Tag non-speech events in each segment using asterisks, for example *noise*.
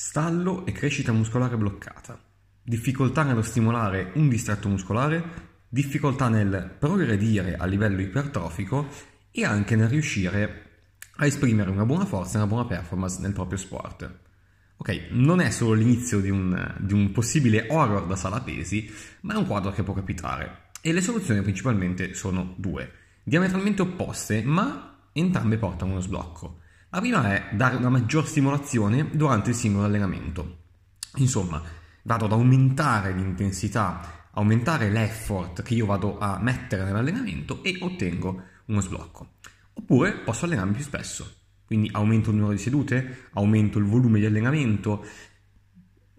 Stallo e crescita muscolare bloccata. Difficoltà nello stimolare un distretto muscolare, difficoltà nel progredire a livello ipertrofico e anche nel riuscire a esprimere una buona forza e una buona performance nel proprio sport. Ok, non è solo l'inizio di un, di un possibile horror da sala pesi, ma è un quadro che può capitare. E le soluzioni principalmente sono due, diametralmente opposte, ma entrambe portano uno sblocco. La prima è dare una maggior stimolazione durante il singolo allenamento. Insomma, vado ad aumentare l'intensità, aumentare l'effort che io vado a mettere nell'allenamento e ottengo uno sblocco. Oppure posso allenarmi più spesso, quindi aumento il numero di sedute, aumento il volume di allenamento.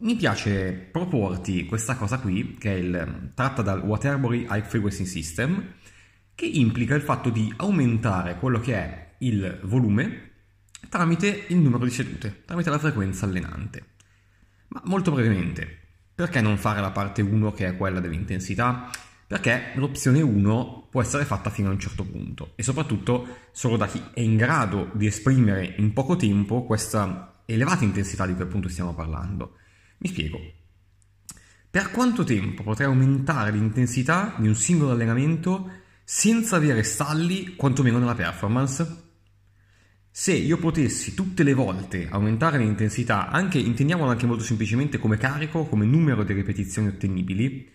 Mi piace proporti questa cosa qui, che è il, tratta dal Waterbury High Frequency System, che implica il fatto di aumentare quello che è il volume tramite il numero di sedute, tramite la frequenza allenante. Ma molto brevemente, perché non fare la parte 1 che è quella dell'intensità? Perché l'opzione 1 può essere fatta fino a un certo punto e soprattutto solo da chi è in grado di esprimere in poco tempo questa elevata intensità di cui appunto stiamo parlando. Mi spiego. Per quanto tempo potrei aumentare l'intensità di un singolo allenamento senza avere stalli quantomeno nella performance? Se io potessi tutte le volte aumentare l'intensità, anche intendiamolo anche molto semplicemente come carico, come numero di ripetizioni ottenibili,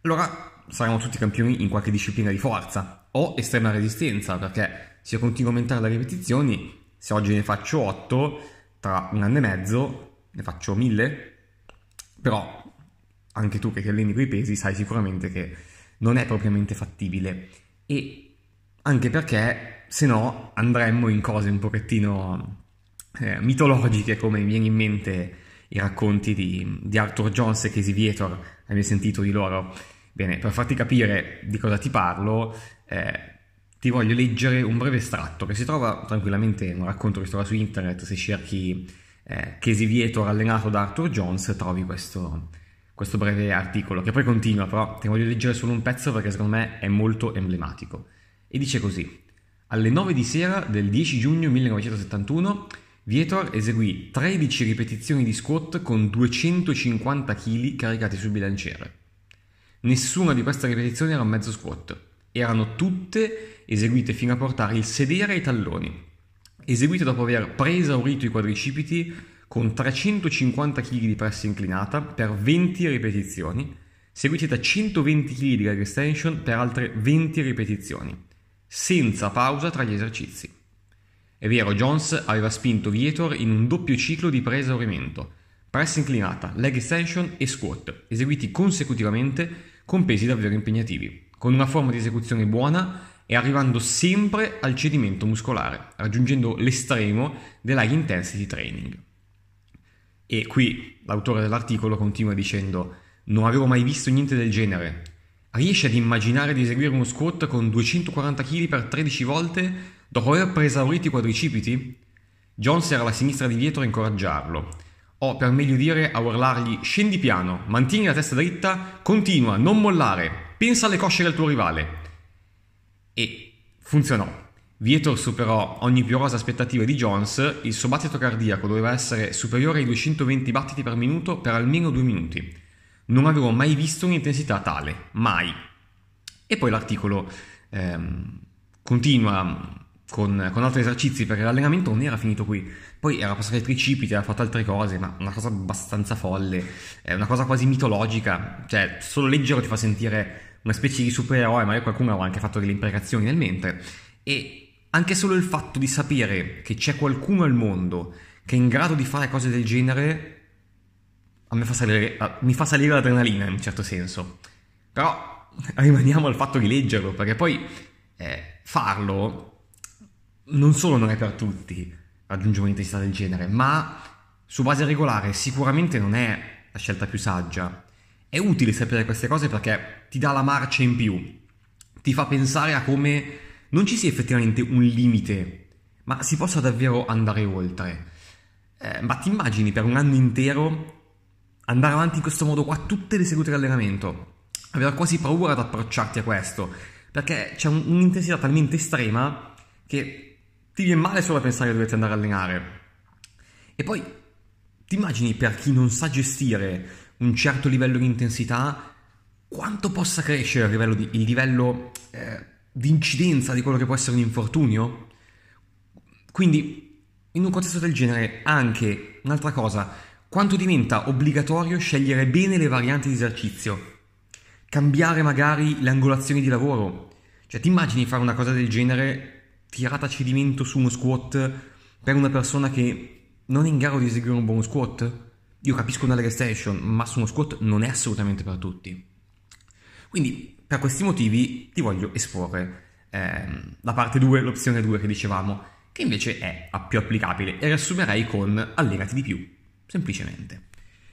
allora saremmo tutti campioni in qualche disciplina di forza o estrema resistenza, perché se io continuo a aumentare le ripetizioni, se oggi ne faccio 8, tra un anno e mezzo ne faccio 1000, però anche tu che ti alleni quei pesi sai sicuramente che non è propriamente fattibile. E anche perché se no andremmo in cose un pochettino eh, mitologiche come mi viene in mente i racconti di, di Arthur Jones e Casey Vietor, hai mai sentito di loro? Bene, per farti capire di cosa ti parlo, eh, ti voglio leggere un breve estratto che si trova tranquillamente in un racconto che si trova su internet, se cerchi eh, Casey Vietor allenato da Arthur Jones trovi questo, questo breve articolo, che poi continua, però ti voglio leggere solo un pezzo perché secondo me è molto emblematico. E dice così. Alle 9 di sera del 10 giugno 1971 Vietor eseguì 13 ripetizioni di squat con 250 kg caricati sul bilanciere. Nessuna di queste ripetizioni era un mezzo squat, erano tutte eseguite fino a portare il sedere ai talloni, eseguite dopo aver preesaurito i quadricipiti con 350 kg di pressa inclinata per 20 ripetizioni, seguite da 120 kg di leg extension per altre 20 ripetizioni senza pausa tra gli esercizi. È vero, Jones aveva spinto Vietor in un doppio ciclo di pre-esaurimento, press inclinata, leg extension e squat, eseguiti consecutivamente con pesi davvero impegnativi, con una forma di esecuzione buona e arrivando sempre al cedimento muscolare, raggiungendo l'estremo della intensity training. E qui l'autore dell'articolo continua dicendo non avevo mai visto niente del genere, Riesci ad immaginare di eseguire uno squat con 240 kg per 13 volte dopo aver preesaurito i quadricipiti? Jones era alla sinistra di dietro a incoraggiarlo, o per meglio dire a urlargli scendi piano, mantieni la testa dritta, continua, non mollare, pensa alle cosce del tuo rivale. E funzionò. Vietor superò ogni più rosa aspettativa di Jones, il suo battito cardiaco doveva essere superiore ai 220 battiti per minuto per almeno due minuti. Non avevo mai visto un'intensità tale, mai. E poi l'articolo ehm, continua con, con, altri esercizi perché l'allenamento non era finito qui. Poi era passato ai tricipiti, aveva fatto altre cose, ma una cosa abbastanza folle, è una cosa quasi mitologica. Cioè, solo leggerlo ti fa sentire una specie di supereroe, magari qualcuno aveva anche fatto delle imprecazioni nel mentre. E anche solo il fatto di sapere che c'è qualcuno al mondo che è in grado di fare cose del genere a me fa salire, a, mi fa salire l'adrenalina in un certo senso. Però *laughs* rimaniamo al fatto di leggerlo, perché poi eh, farlo non solo non è per tutti raggiungere un'intensità del genere, ma su base regolare sicuramente non è la scelta più saggia. È utile sapere queste cose perché ti dà la marcia in più, ti fa pensare a come non ci sia effettivamente un limite, ma si possa davvero andare oltre. Eh, ma ti immagini per un anno intero andare avanti in questo modo qua tutte le sedute di allenamento, avere quasi paura ad approcciarti a questo, perché c'è un, un'intensità talmente estrema che ti viene male solo a pensare che dovete andare a allenare. E poi ti immagini per chi non sa gestire un certo livello di intensità quanto possa crescere il livello di, il livello, eh, di incidenza di quello che può essere un infortunio? Quindi, in un contesto del genere, anche un'altra cosa, quanto diventa obbligatorio scegliere bene le varianti di esercizio, cambiare magari le angolazioni di lavoro. Cioè, ti immagini fare una cosa del genere tirata a cedimento su uno squat per una persona che non è in grado di eseguire un buon squat? Io capisco una leg station, ma su uno squat non è assolutamente per tutti. Quindi, per questi motivi, ti voglio esporre ehm, la parte 2, l'opzione 2 che dicevamo, che invece è più applicabile e riassumerei con allenati di più, semplicemente.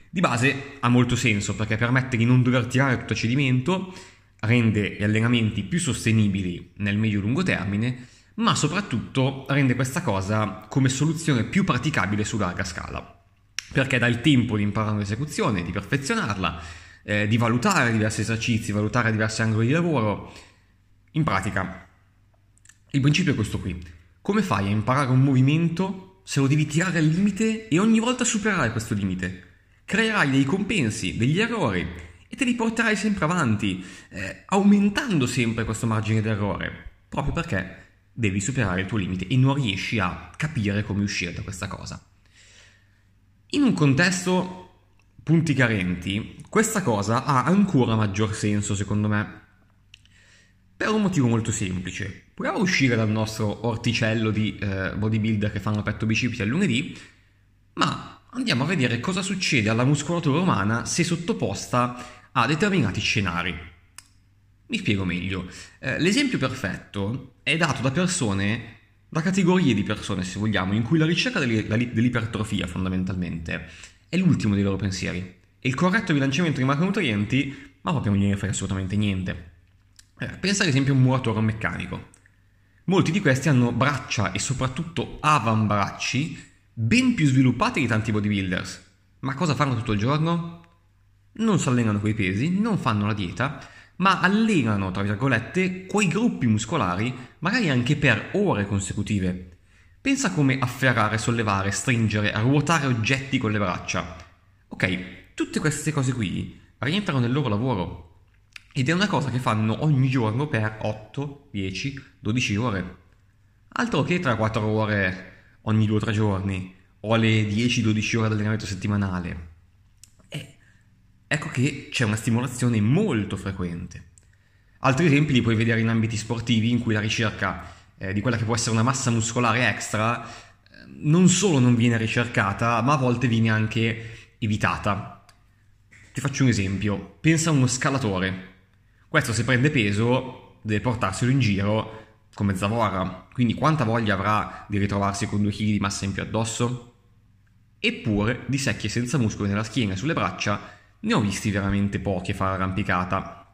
Di base ha molto senso perché permette di non dover tirare tutto a cedimento, rende gli allenamenti più sostenibili nel medio-lungo termine, ma soprattutto rende questa cosa come soluzione più praticabile su larga scala, perché dà il tempo di imparare un'esecuzione, di perfezionarla, eh, di valutare diversi esercizi, valutare diversi angoli di lavoro. In pratica, il principio è questo qui. Come fai a imparare un movimento se lo devi tirare al limite e ogni volta superare questo limite? Creerai dei compensi, degli errori e te li porterai sempre avanti, eh, aumentando sempre questo margine d'errore, proprio perché devi superare il tuo limite e non riesci a capire come uscire da questa cosa. In un contesto punti carenti, questa cosa ha ancora maggior senso secondo me. Per un motivo molto semplice. Proviamo a uscire dal nostro orticello di eh, bodybuilder che fanno petto bicipiti al lunedì, ma andiamo a vedere cosa succede alla muscolatura umana se sottoposta a determinati scenari. Mi spiego meglio. Eh, l'esempio perfetto è dato da persone, da categorie di persone se vogliamo, in cui la ricerca dell'ipertrofia fondamentalmente è l'ultimo dei loro pensieri. E il corretto bilanciamento di macronutrienti, ma proprio non gliene frega assolutamente niente. Eh, pensa ad esempio a un muratore meccanico. Molti di questi hanno braccia e soprattutto avambracci ben più sviluppati di tanti bodybuilders. Ma cosa fanno tutto il giorno? Non si allenano quei pesi, non fanno la dieta, ma allenano, tra virgolette, quei gruppi muscolari, magari anche per ore consecutive, Pensa come afferrare, sollevare, stringere, ruotare oggetti con le braccia. Ok, tutte queste cose qui rientrano nel loro lavoro ed è una cosa che fanno ogni giorno per 8, 10, 12 ore. Altro che tra 4 ore ogni 2-3 giorni o le 10-12 ore di allenamento settimanale. E ecco che c'è una stimolazione molto frequente. Altri esempi li puoi vedere in ambiti sportivi in cui la ricerca eh, di quella che può essere una massa muscolare extra, non solo non viene ricercata, ma a volte viene anche evitata. Ti faccio un esempio, pensa a uno scalatore. Questo se prende peso deve portarselo in giro come zavorra, quindi quanta voglia avrà di ritrovarsi con 2 kg di massa in più addosso? Eppure di secchie senza muscoli nella schiena e sulle braccia ne ho visti veramente pochi a fare arrampicata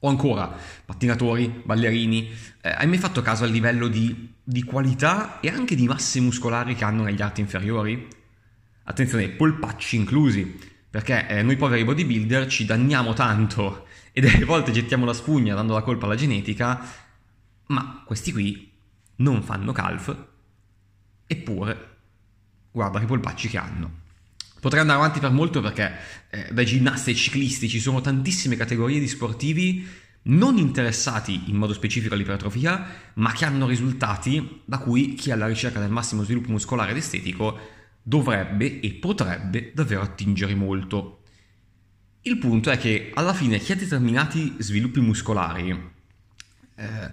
o ancora, pattinatori, ballerini, eh, hai mai fatto caso al livello di, di, qualità e anche di masse muscolari che hanno negli arti inferiori? Attenzione, polpacci inclusi, perché eh, noi poveri bodybuilder ci danniamo tanto e delle volte gettiamo la spugna dando la colpa alla genetica, ma questi qui non fanno calf, eppure guarda che polpacci che hanno. Potrei andare avanti per molto perché eh, dai ginnasti ai ciclisti ci sono tantissime categorie di sportivi non interessati in modo specifico all'ipertrofia, ma che hanno risultati da cui chi è alla ricerca del massimo sviluppo muscolare ed estetico dovrebbe e potrebbe davvero attingere molto. Il punto è che alla fine chi ha determinati sviluppi muscolari eh,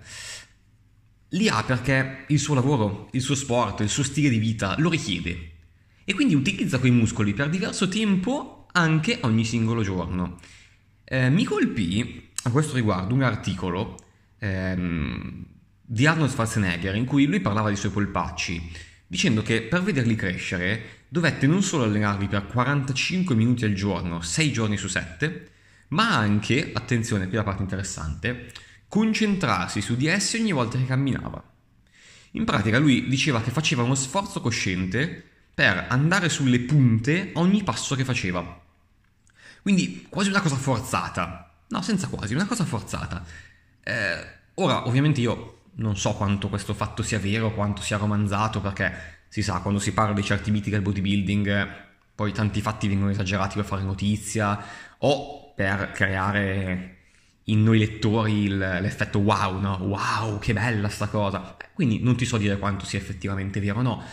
li ha perché il suo lavoro, il suo sport, il suo stile di vita lo richiede e quindi utilizza quei muscoli per diverso tempo anche ogni singolo giorno. Eh, mi colpì a questo riguardo un articolo ehm, di Arnold Schwarzenegger in cui lui parlava dei suoi polpacci, dicendo che per vederli crescere dovette non solo allenarli per 45 minuti al giorno, 6 giorni su 7, ma anche, attenzione, qui la parte interessante, concentrarsi su di essi ogni volta che camminava. In pratica lui diceva che faceva uno sforzo cosciente per andare sulle punte ogni passo che faceva. Quindi quasi una cosa forzata. No, senza quasi, una cosa forzata. Eh, ora, ovviamente io non so quanto questo fatto sia vero, quanto sia romanzato, perché si sa, quando si parla di certi miti del bodybuilding poi tanti fatti vengono esagerati per fare notizia o per creare in noi lettori il, l'effetto wow, no? Wow, che bella sta cosa. Quindi non ti so dire quanto sia effettivamente vero o no,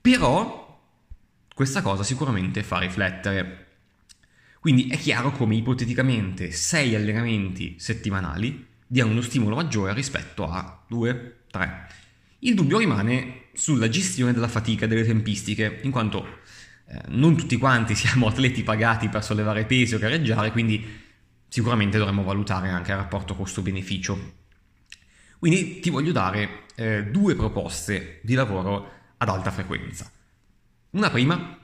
però questa cosa sicuramente fa riflettere. Quindi è chiaro come ipoteticamente 6 allenamenti settimanali diano uno stimolo maggiore rispetto a 2, 3. Il dubbio rimane sulla gestione della fatica e delle tempistiche, in quanto eh, non tutti quanti *laughs* siamo atleti pagati per sollevare pesi o gareggiare, quindi sicuramente dovremmo valutare anche il rapporto costo-beneficio. Quindi ti voglio dare eh, due proposte di lavoro ad alta frequenza. Una prima,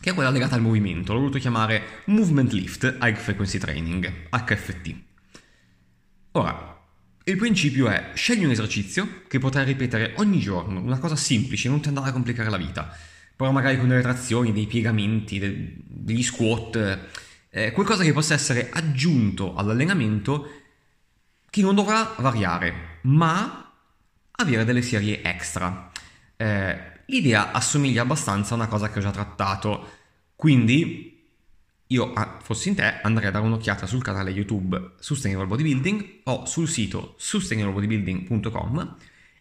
che è quella legata al movimento, l'ho voluto chiamare Movement Lift High Frequency Training, HFT. Ora, il principio è scegli un esercizio che potrai ripetere ogni giorno, una cosa semplice, non ti andare a complicare la vita, però magari con delle trazioni, dei piegamenti, degli squat, eh, qualcosa che possa essere aggiunto all'allenamento che non dovrà variare, ma avere delle serie extra. Eh, l'idea assomiglia abbastanza a una cosa che ho già trattato, quindi io, ah, fossi in te, andrei a dare un'occhiata sul canale YouTube Sustainable Bodybuilding o sul sito sustainablebodybuilding.com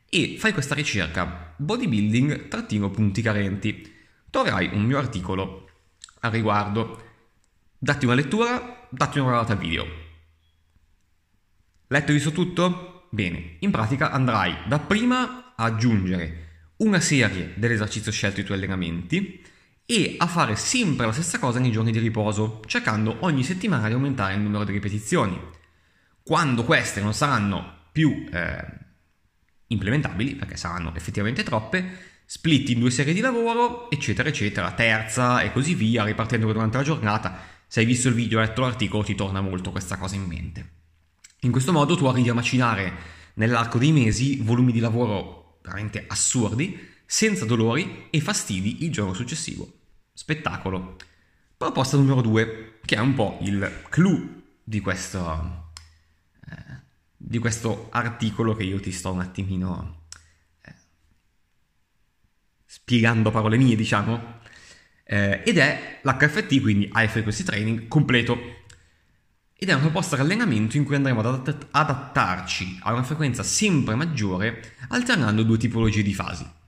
e fai questa ricerca bodybuilding-punti carenti. Troverai un mio articolo al riguardo datti una lettura, datti una guardata al video. Letto e visto tutto? Bene, in pratica andrai dapprima a aggiungere una serie dell'esercizio scelto ai tuoi allenamenti e a fare sempre la stessa cosa nei giorni di riposo, cercando ogni settimana di aumentare il numero di ripetizioni. Quando queste non saranno più eh, implementabili, perché saranno effettivamente troppe, split in due serie di lavoro, eccetera, eccetera, terza e così via, ripartendo durante la giornata se hai visto il video e letto l'articolo ti torna molto questa cosa in mente. In questo modo tu arrivi a macinare nell'arco dei mesi volumi di lavoro veramente assurdi, senza dolori e fastidi il giorno successivo. Spettacolo. Proposta numero due, che è un po' il clou di questo, eh, di questo articolo che io ti sto un attimino eh, spiegando parole mie, diciamo eh, ed è l'HFT, quindi High Frequency Training completo. Ed è una proposta di allenamento in cui andremo ad adatt- adattarci a una frequenza sempre maggiore alternando due tipologie di fasi.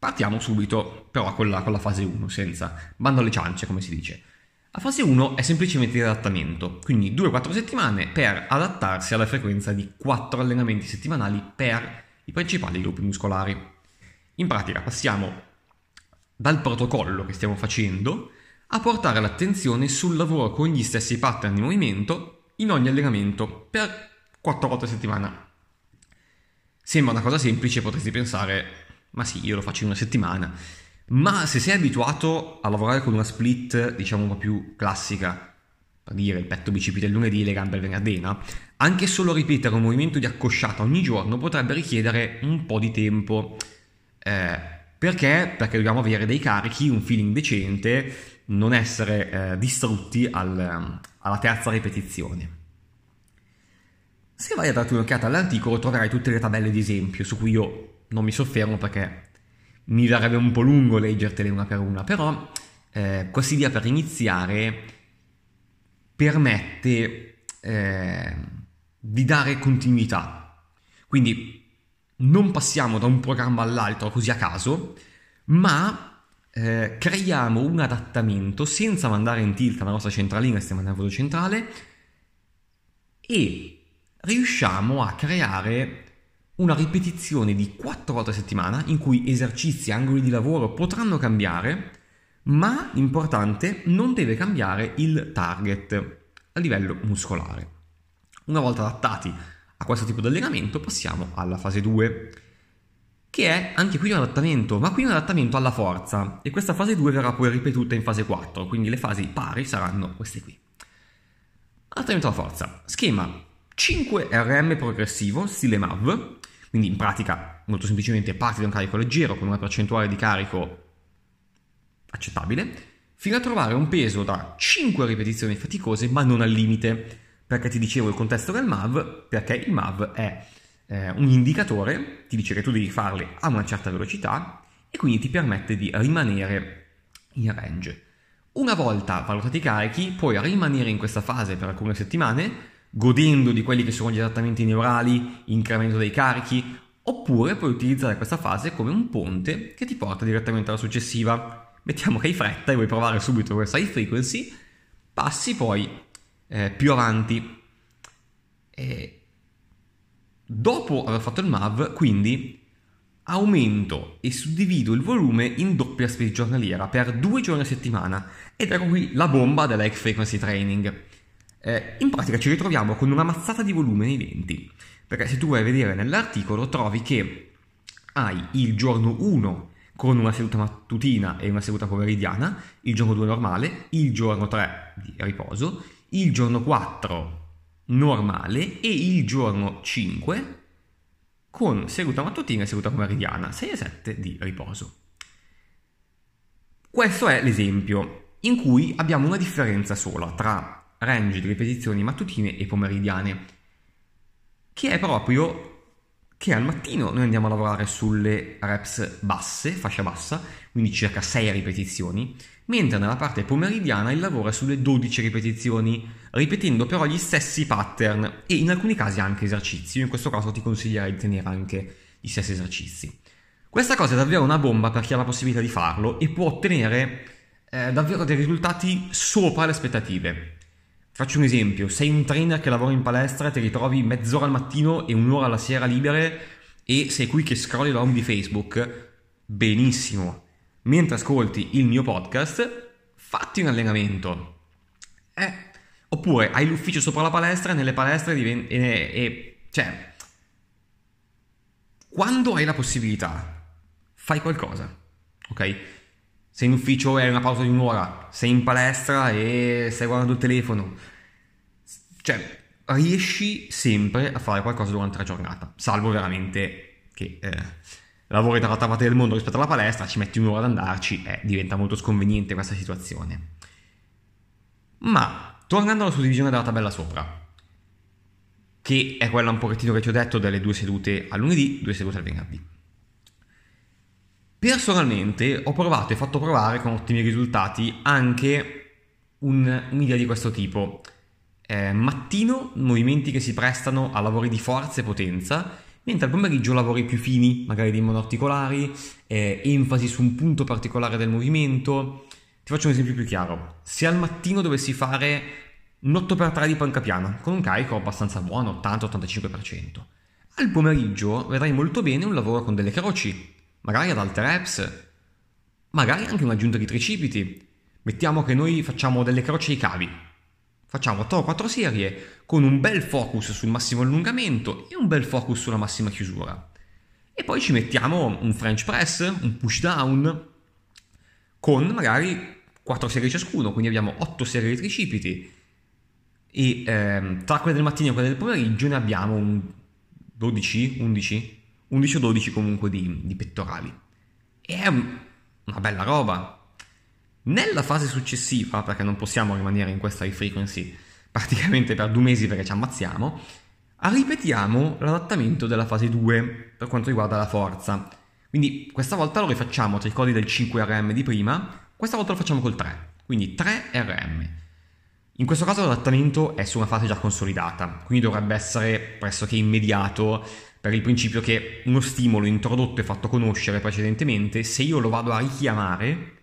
Partiamo subito però con la, con la fase 1, senza bando alle ciance come si dice. La fase 1 è semplicemente di adattamento, quindi 2-4 settimane per adattarsi alla frequenza di 4 allenamenti settimanali per i principali gruppi muscolari. In pratica passiamo dal protocollo che stiamo facendo a portare l'attenzione sul lavoro con gli stessi pattern di movimento in ogni allenamento per 4 volte a settimana. Sembra una cosa semplice, potresti pensare, ma sì, io lo faccio in una settimana. Ma se sei abituato a lavorare con una split, diciamo un po' più classica, per dire il petto bicipite il lunedì e le gambe il venerdì, anche solo ripetere un movimento di accosciata ogni giorno potrebbe richiedere un po' di tempo. Eh, perché? Perché dobbiamo avere dei carichi, un feeling decente, non essere eh, distrutti al, alla terza ripetizione. Se vai a darti un'occhiata all'articolo troverai tutte le tabelle di esempio su cui io non mi soffermo perché mi verrebbe un po' lungo leggertele una per una, però eh, questa idea per iniziare permette eh, di dare continuità. Quindi non passiamo da un programma all'altro così a caso, ma eh, creiamo un adattamento senza mandare in tilt la nostra centralina, il sistema nervoso centrale, e riusciamo a creare una ripetizione di 4 volte a settimana in cui esercizi e angoli di lavoro potranno cambiare, ma importante non deve cambiare il target a livello muscolare. Una volta adattati a questo tipo di allenamento, passiamo alla fase 2, che è anche qui un adattamento, ma qui un adattamento alla forza, e questa fase 2 verrà poi ripetuta in fase 4, quindi le fasi pari saranno queste qui. Adattamento alla forza, schema 5 RM progressivo, stile MAV, quindi in pratica molto semplicemente parti da un carico leggero con una percentuale di carico accettabile, fino a trovare un peso da 5 ripetizioni faticose ma non al limite, perché ti dicevo il contesto del MAV? Perché il MAV è eh, un indicatore, ti dice che tu devi farle a una certa velocità e quindi ti permette di rimanere in range. Una volta valutati i carichi, puoi rimanere in questa fase per alcune settimane, godendo di quelli che sono gli adattamenti neurali, incremento dei carichi, oppure puoi utilizzare questa fase come un ponte che ti porta direttamente alla successiva. Mettiamo che hai fretta e vuoi provare subito questa high frequency, passi poi eh, più avanti. E dopo aver fatto il MAV, quindi aumento e suddivido il volume in doppia speed giornaliera per due giorni a settimana ed ecco qui la bomba della high frequency training. Eh, in pratica ci ritroviamo con una mazzata di volume nei denti, perché se tu vai a vedere nell'articolo trovi che hai il giorno 1 con una seduta mattutina e una seduta pomeridiana, il giorno 2 normale, il giorno 3 di riposo, il giorno 4 normale e il giorno 5 con seduta mattutina e seduta pomeridiana, 6 e 7 di riposo. Questo è l'esempio in cui abbiamo una differenza sola tra range di ripetizioni mattutine e pomeridiane, che è proprio che al mattino noi andiamo a lavorare sulle reps basse, fascia bassa, quindi circa 6 ripetizioni, mentre nella parte pomeridiana il lavoro è sulle 12 ripetizioni, ripetendo però gli stessi pattern e in alcuni casi anche esercizi. Io in questo caso ti consiglierei di tenere anche gli stessi esercizi. Questa cosa è davvero una bomba per chi ha la possibilità di farlo e può ottenere eh, davvero dei risultati sopra le aspettative. Faccio un esempio, sei un trainer che lavora in palestra, e ti ritrovi mezz'ora al mattino e un'ora alla sera libere e sei qui che scrolli la home di Facebook, benissimo. Mentre ascolti il mio podcast, fatti un allenamento. Eh, oppure hai l'ufficio sopra la palestra e nelle palestre diventi... E, e, cioè, quando hai la possibilità, fai qualcosa, ok? Sei in ufficio e hai una pausa di un'ora, sei in palestra e stai guardando il telefono. Cioè, riesci sempre a fare qualcosa durante la giornata, salvo veramente che eh, lavori dall'altra parte del mondo rispetto alla palestra, ci metti un'ora ad andarci e diventa molto sconveniente questa situazione. Ma, tornando alla suddivisione della tabella sopra, che è quella un pochettino che ti ho detto delle due sedute al lunedì, due sedute al venerdì. Personalmente ho provato e fatto provare con ottimi risultati anche un, un'idea di questo tipo. Eh, mattino movimenti che si prestano a lavori di forza e potenza, mentre al pomeriggio lavori più fini, magari dei monoarticolari, eh, enfasi su un punto particolare del movimento. Ti faccio un esempio più chiaro. Se al mattino dovessi fare un 8x3 di panca piana, con un carico abbastanza buono, 80-85%, al pomeriggio vedrai molto bene un lavoro con delle croci, magari ad alte reps, magari anche un'aggiunta di tricipiti. Mettiamo che noi facciamo delle croci ai cavi. Facciamo 3 o 4 serie con un bel focus sul massimo allungamento e un bel focus sulla massima chiusura. E poi ci mettiamo un French press, un push down, con magari 4 serie ciascuno, quindi abbiamo 8 serie di tricipiti. E ehm, tra quelle del mattino e quelle del pomeriggio ne abbiamo un 12, 11 11 o 12 comunque di, di pettorali. È una bella roba. Nella fase successiva, perché non possiamo rimanere in questa high frequency praticamente per due mesi perché ci ammazziamo, ripetiamo l'adattamento della fase 2 per quanto riguarda la forza. Quindi questa volta lo rifacciamo tra i codi del 5RM di prima, questa volta lo facciamo col 3, quindi 3RM. In questo caso l'adattamento è su una fase già consolidata, quindi dovrebbe essere pressoché immediato per il principio che uno stimolo introdotto e fatto conoscere precedentemente, se io lo vado a richiamare,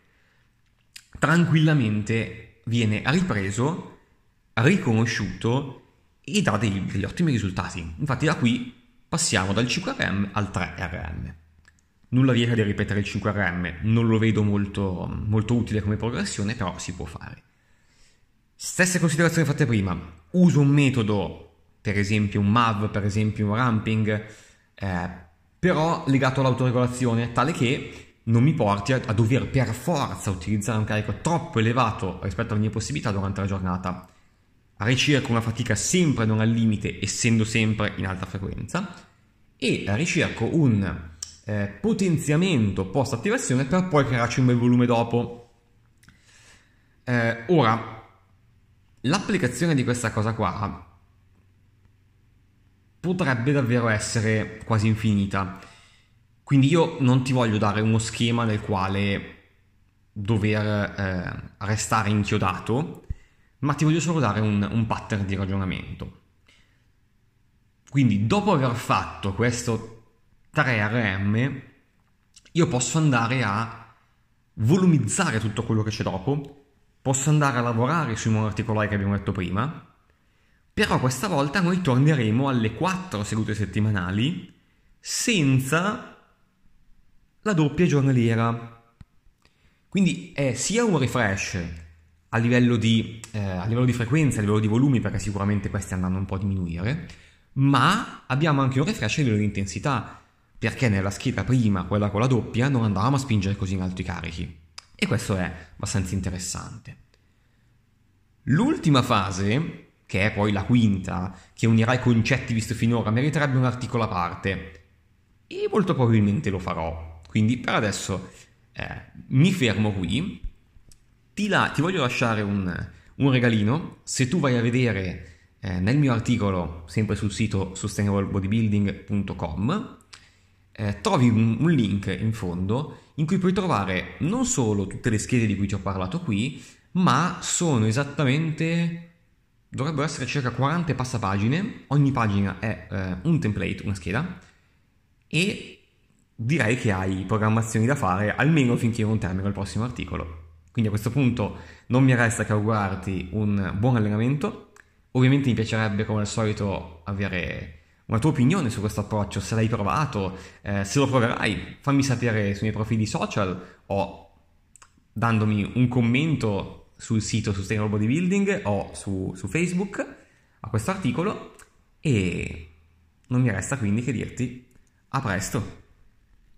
tranquillamente viene ripreso, riconosciuto e dà degli, degli ottimi risultati. Infatti da qui passiamo dal 5RM al 3RM. Nulla vieta di ripetere il 5RM, non lo vedo molto, molto utile come progressione, però si può fare. Stesse considerazioni fatte prima, uso un metodo per esempio un MAV, per esempio un ramping, eh, però legato all'autoregolazione, tale che non mi porti a, a, dover per forza utilizzare un carico troppo elevato rispetto alle mie possibilità durante la giornata. Ricerco una fatica sempre non al limite, essendo sempre in alta frequenza, e ricerco un eh, potenziamento post attivazione per poi crearci un bel volume dopo. Eh, ora, l'applicazione di questa cosa qua potrebbe davvero essere quasi infinita. Quindi io non ti voglio dare uno schema nel quale dover eh, restare inchiodato, ma ti voglio solo dare un, un pattern di ragionamento. Quindi dopo aver fatto questo 3RM, io posso andare a volumizzare tutto quello che c'è dopo, posso andare a lavorare sui monoarticolari che abbiamo detto prima, però questa volta noi torneremo alle 4 sedute settimanali senza la doppia giornaliera. Quindi è sia un refresh a livello, di, eh, a livello di frequenza, a livello di volumi, perché sicuramente questi andranno un po' a diminuire, ma abbiamo anche un refresh a livello di intensità, perché nella scheda prima, quella con la doppia, non andavamo a spingere così in alto i carichi. E questo è abbastanza interessante. L'ultima fase, che è poi la quinta, che unirà i concetti visto finora, meriterebbe un articolo a parte. E molto probabilmente lo farò. Quindi per adesso eh, mi fermo qui. Ti, la, ti voglio lasciare un, un, regalino. Se tu vai a vedere eh, nel mio articolo, sempre sul sito sustainablebodybuilding.com, eh, trovi un, un link in fondo in cui puoi trovare non solo tutte le schede di cui ti ho parlato qui, ma sono esattamente dovrebbero essere circa 40 passapagine, ogni pagina è eh, un template, una scheda, e direi che hai programmazioni da fare almeno finché non termino il prossimo articolo. Quindi a questo punto non mi resta che augurarti un buon allenamento. Ovviamente mi piacerebbe come al solito avere una tua opinione su questo approccio, se l'hai provato, eh, se lo proverai, fammi sapere sui miei profili social o dandomi un commento sul sito Sustainable Bodybuilding o su, su Facebook a questo articolo e non mi resta quindi che dirti a presto.